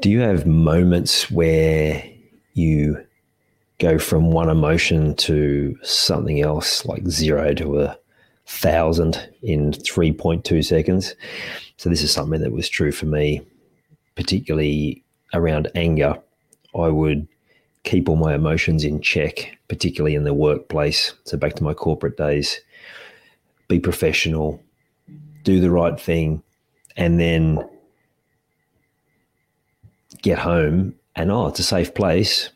Do you have moments where you go from one emotion to something else, like zero to a thousand in 3.2 seconds? So, this is something that was true for me, particularly around anger. I would keep all my emotions in check, particularly in the workplace. So, back to my corporate days, be professional, do the right thing, and then get home and oh, it's a safe place.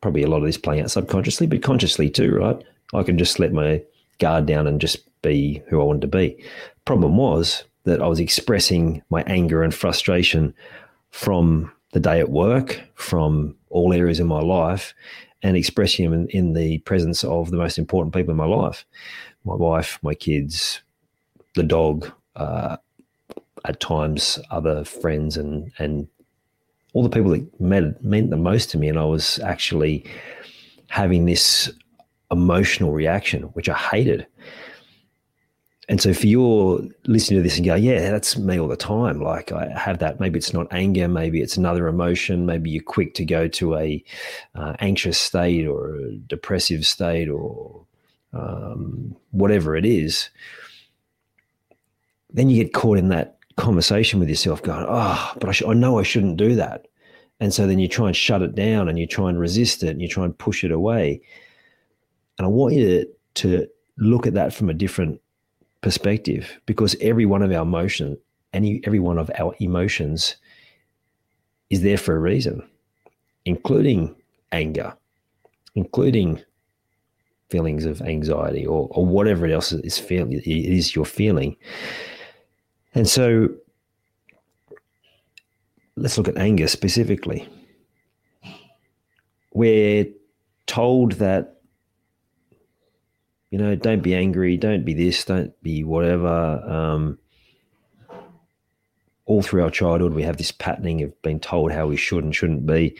Probably a lot of this playing out subconsciously, but consciously too, right? I can just let my guard down and just be who I wanted to be. Problem was that I was expressing my anger and frustration from the day at work, from all areas of my life, and expressing them in, in the presence of the most important people in my life my wife, my kids, the dog, uh, at times other friends and and all the people that meant, meant the most to me. And I was actually having this emotional reaction, which I hated. And so, for you listening to this and go, yeah, that's me all the time. Like I have that. Maybe it's not anger. Maybe it's another emotion. Maybe you're quick to go to a uh, anxious state or a depressive state or um, whatever it is. Then you get caught in that conversation with yourself going, oh, but I, sh- I know I shouldn't do that. And so then you try and shut it down and you try and resist it and you try and push it away. And I want you to, to look at that from a different perspective because every one of our emotions, any every one of our emotions is there for a reason, including anger, including feelings of anxiety or, or whatever else is feeling it is you're feeling. And so let's look at anger specifically. We're told that, you know, don't be angry, don't be this, don't be whatever. Um, all through our childhood, we have this patterning of being told how we should and shouldn't be.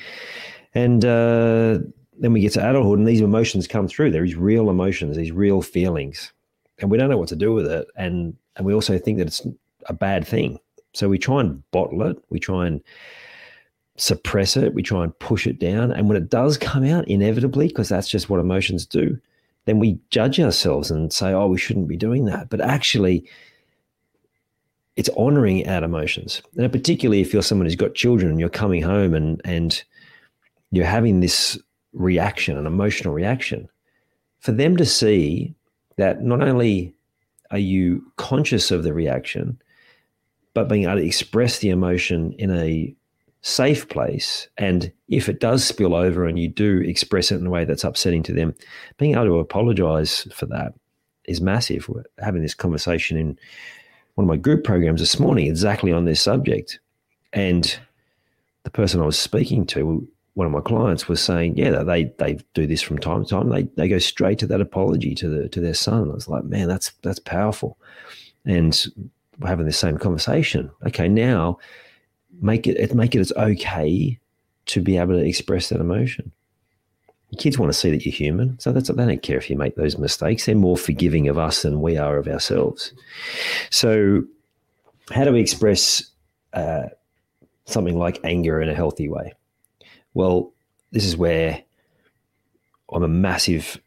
And uh, then we get to adulthood, and these emotions come through. There is real emotions, these real feelings, and we don't know what to do with it. And and we also think that it's a bad thing. So we try and bottle it, we try and suppress it, we try and push it down. And when it does come out, inevitably, because that's just what emotions do, then we judge ourselves and say, oh, we shouldn't be doing that. But actually, it's honoring our emotions. And particularly if you're someone who's got children and you're coming home and, and you're having this reaction, an emotional reaction, for them to see that not only are you conscious of the reaction, but being able to express the emotion in a safe place. And if it does spill over and you do express it in a way that's upsetting to them, being able to apologize for that is massive. We're having this conversation in one of my group programs this morning exactly on this subject. And the person I was speaking to, one of my clients, was saying, yeah, they they do this from time to time. They they go straight to that apology to the to their son. I was like, man, that's that's powerful. And having the same conversation. Okay, now make it make it as okay to be able to express that emotion. Your kids want to see that you're human, so that's they don't care if you make those mistakes. They're more forgiving of us than we are of ourselves. So, how do we express uh, something like anger in a healthy way? Well, this is where I'm a massive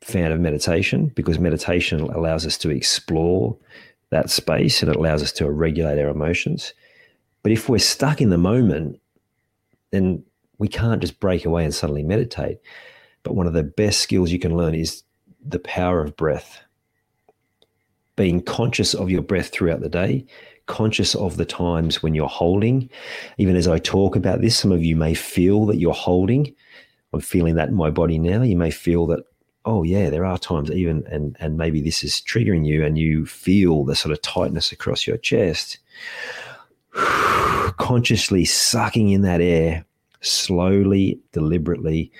fan of meditation because meditation allows us to explore that space and it allows us to regulate our emotions. But if we're stuck in the moment, then we can't just break away and suddenly meditate. But one of the best skills you can learn is the power of breath. Being conscious of your breath throughout the day, conscious of the times when you're holding. Even as I talk about this, some of you may feel that you're holding. I'm feeling that in my body now. You may feel that, oh yeah, there are times even and and maybe this is triggering you and you feel the sort of tightness across your chest. Consciously sucking in that air, slowly, deliberately,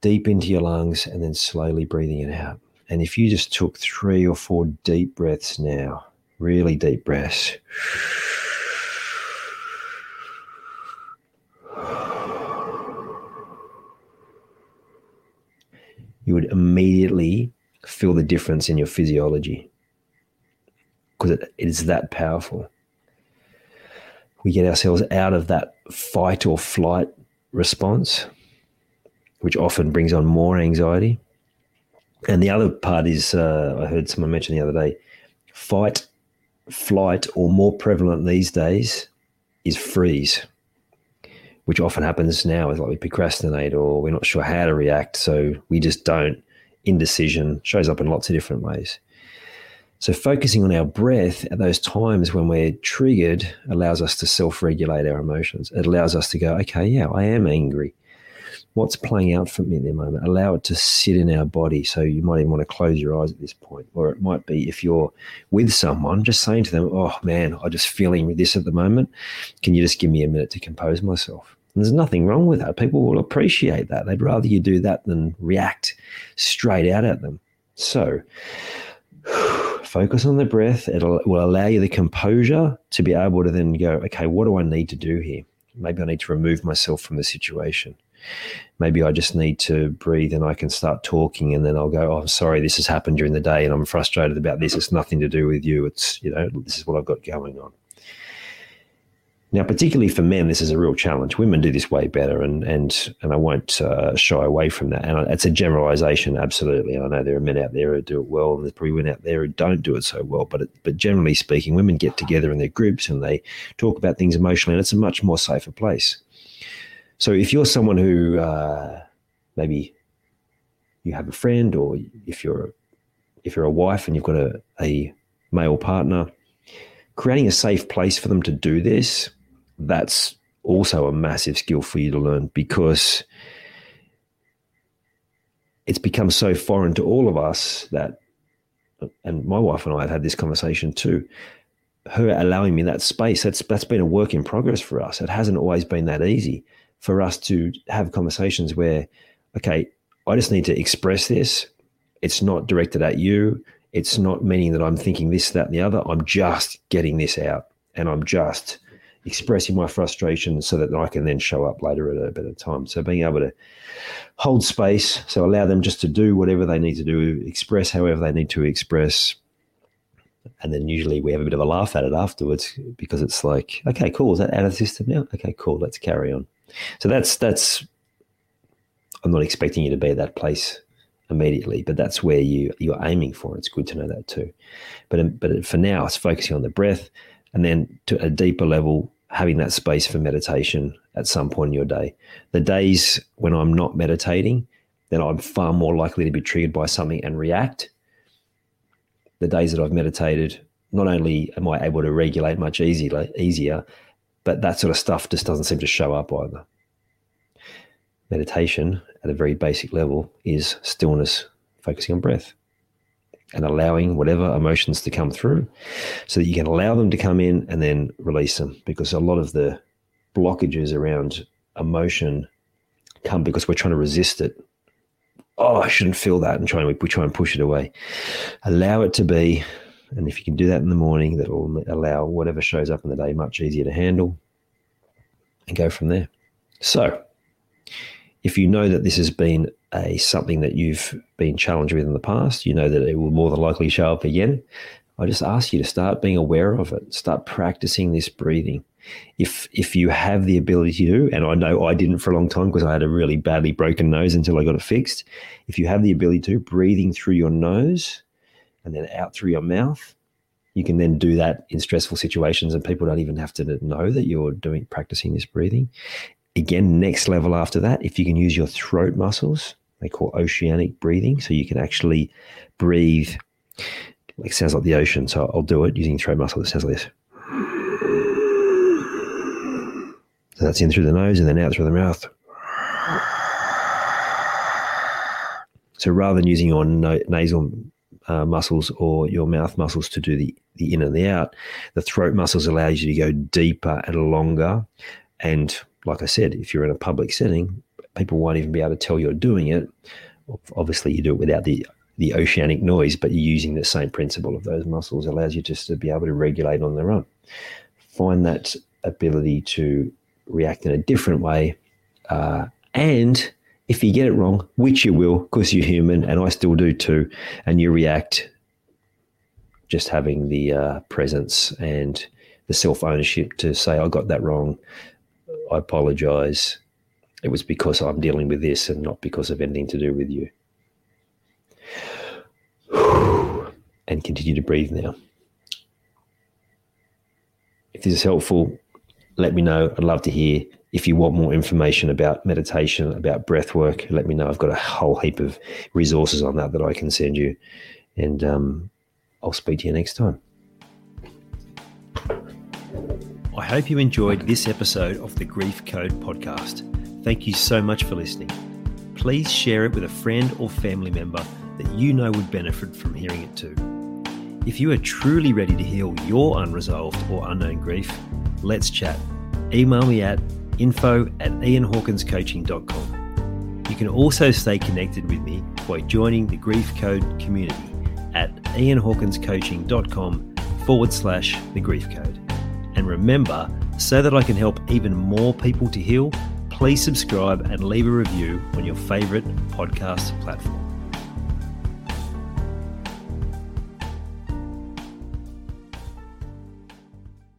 deep into your lungs, and then slowly breathing it out. And if you just took three or four deep breaths now, really deep breaths. You would immediately feel the difference in your physiology because it is that powerful. We get ourselves out of that fight or flight response, which often brings on more anxiety. And the other part is, uh, I heard someone mention the other day, fight flight, or more prevalent these days, is freeze, which often happens now. Is like we procrastinate or we're not sure how to react, so we just don't. Indecision shows up in lots of different ways. So, focusing on our breath at those times when we're triggered allows us to self regulate our emotions. It allows us to go, okay, yeah, I am angry what's playing out for me at the moment. Allow it to sit in our body. So you might even want to close your eyes at this point. Or it might be if you're with someone, just saying to them, Oh man, I'm just feeling this at the moment. Can you just give me a minute to compose myself? And there's nothing wrong with that. People will appreciate that. They'd rather you do that than react straight out at them. So focus on the breath. It will allow you the composure to be able to then go, okay, what do I need to do here? Maybe I need to remove myself from the situation maybe I just need to breathe and I can start talking and then I'll go, oh, I'm sorry, this has happened during the day and I'm frustrated about this. It's nothing to do with you. It's, you know, this is what I've got going on. Now, particularly for men, this is a real challenge. Women do this way better, and and and I won't uh, shy away from that. And it's a generalisation, absolutely. I know there are men out there who do it well, and there's probably women out there who don't do it so well. But it, but generally speaking, women get together in their groups and they talk about things emotionally, and it's a much more safer place. So if you're someone who uh, maybe you have a friend, or if you're if you're a wife and you've got a, a male partner, creating a safe place for them to do this, that's also a massive skill for you to learn because it's become so foreign to all of us that, and my wife and I have had this conversation too. Her allowing me that space, that's that's been a work in progress for us. It hasn't always been that easy for us to have conversations where, okay, I just need to express this. It's not directed at you. It's not meaning that I'm thinking this, that, and the other. I'm just getting this out and I'm just expressing my frustration so that I can then show up later at a better time. So being able to hold space, so allow them just to do whatever they need to do, express however they need to express. And then usually we have a bit of a laugh at it afterwards because it's like, okay, cool. Is that out of the system now? Okay, cool. Let's carry on. So that's that's. I'm not expecting you to be at that place immediately, but that's where you you're aiming for. It's good to know that too. But but for now, it's focusing on the breath, and then to a deeper level, having that space for meditation at some point in your day. The days when I'm not meditating, then I'm far more likely to be triggered by something and react. The days that I've meditated, not only am I able to regulate much easier, easier, but that sort of stuff just doesn't seem to show up either. Meditation at a very basic level is stillness, focusing on breath and allowing whatever emotions to come through so that you can allow them to come in and then release them. Because a lot of the blockages around emotion come because we're trying to resist it. Oh, I shouldn't feel that, and trying we try and push it away. Allow it to be, and if you can do that in the morning, that will allow whatever shows up in the day much easier to handle and go from there. So, if you know that this has been a something that you've been challenged with in the past, you know that it will more than likely show up again. I just ask you to start being aware of it. Start practicing this breathing. If if you have the ability to, and I know I didn't for a long time because I had a really badly broken nose until I got it fixed. If you have the ability to, breathing through your nose and then out through your mouth, You can then do that in stressful situations, and people don't even have to know that you're doing practicing this breathing. Again, next level after that, if you can use your throat muscles, they call oceanic breathing, so you can actually breathe. Like sounds like the ocean. So I'll do it using throat muscle It sounds like this. So that's in through the nose and then out through the mouth. So rather than using your no, nasal uh, muscles or your mouth muscles to do the, the in and the out, the throat muscles allows you to go deeper and longer. And like I said, if you're in a public setting, people won't even be able to tell you're doing it. Obviously, you do it without the the oceanic noise, but you're using the same principle of those muscles allows you just to be able to regulate on their own. Find that ability to react in a different way, uh, and if you get it wrong, which you will, because you're human, and I still do too, and you react, just having the uh, presence and the self ownership to say, I got that wrong. I apologize. It was because I'm dealing with this and not because of anything to do with you. And continue to breathe now. If this is helpful, let me know. I'd love to hear if you want more information about meditation, about breath work, let me know. I've got a whole heap of resources on that that I can send you. And um, I'll speak to you next time. I hope you enjoyed this episode of the Grief Code podcast. Thank you so much for listening. Please share it with a friend or family member that you know would benefit from hearing it too. If you are truly ready to heal your unresolved or unknown grief, let's chat. Email me at info at ianhawkinscoaching.com. You can also stay connected with me by joining the Grief Code community at ianhawkinscoaching.com forward slash the Grief Code. And remember, so that I can help even more people to heal, please subscribe and leave a review on your favorite podcast platform.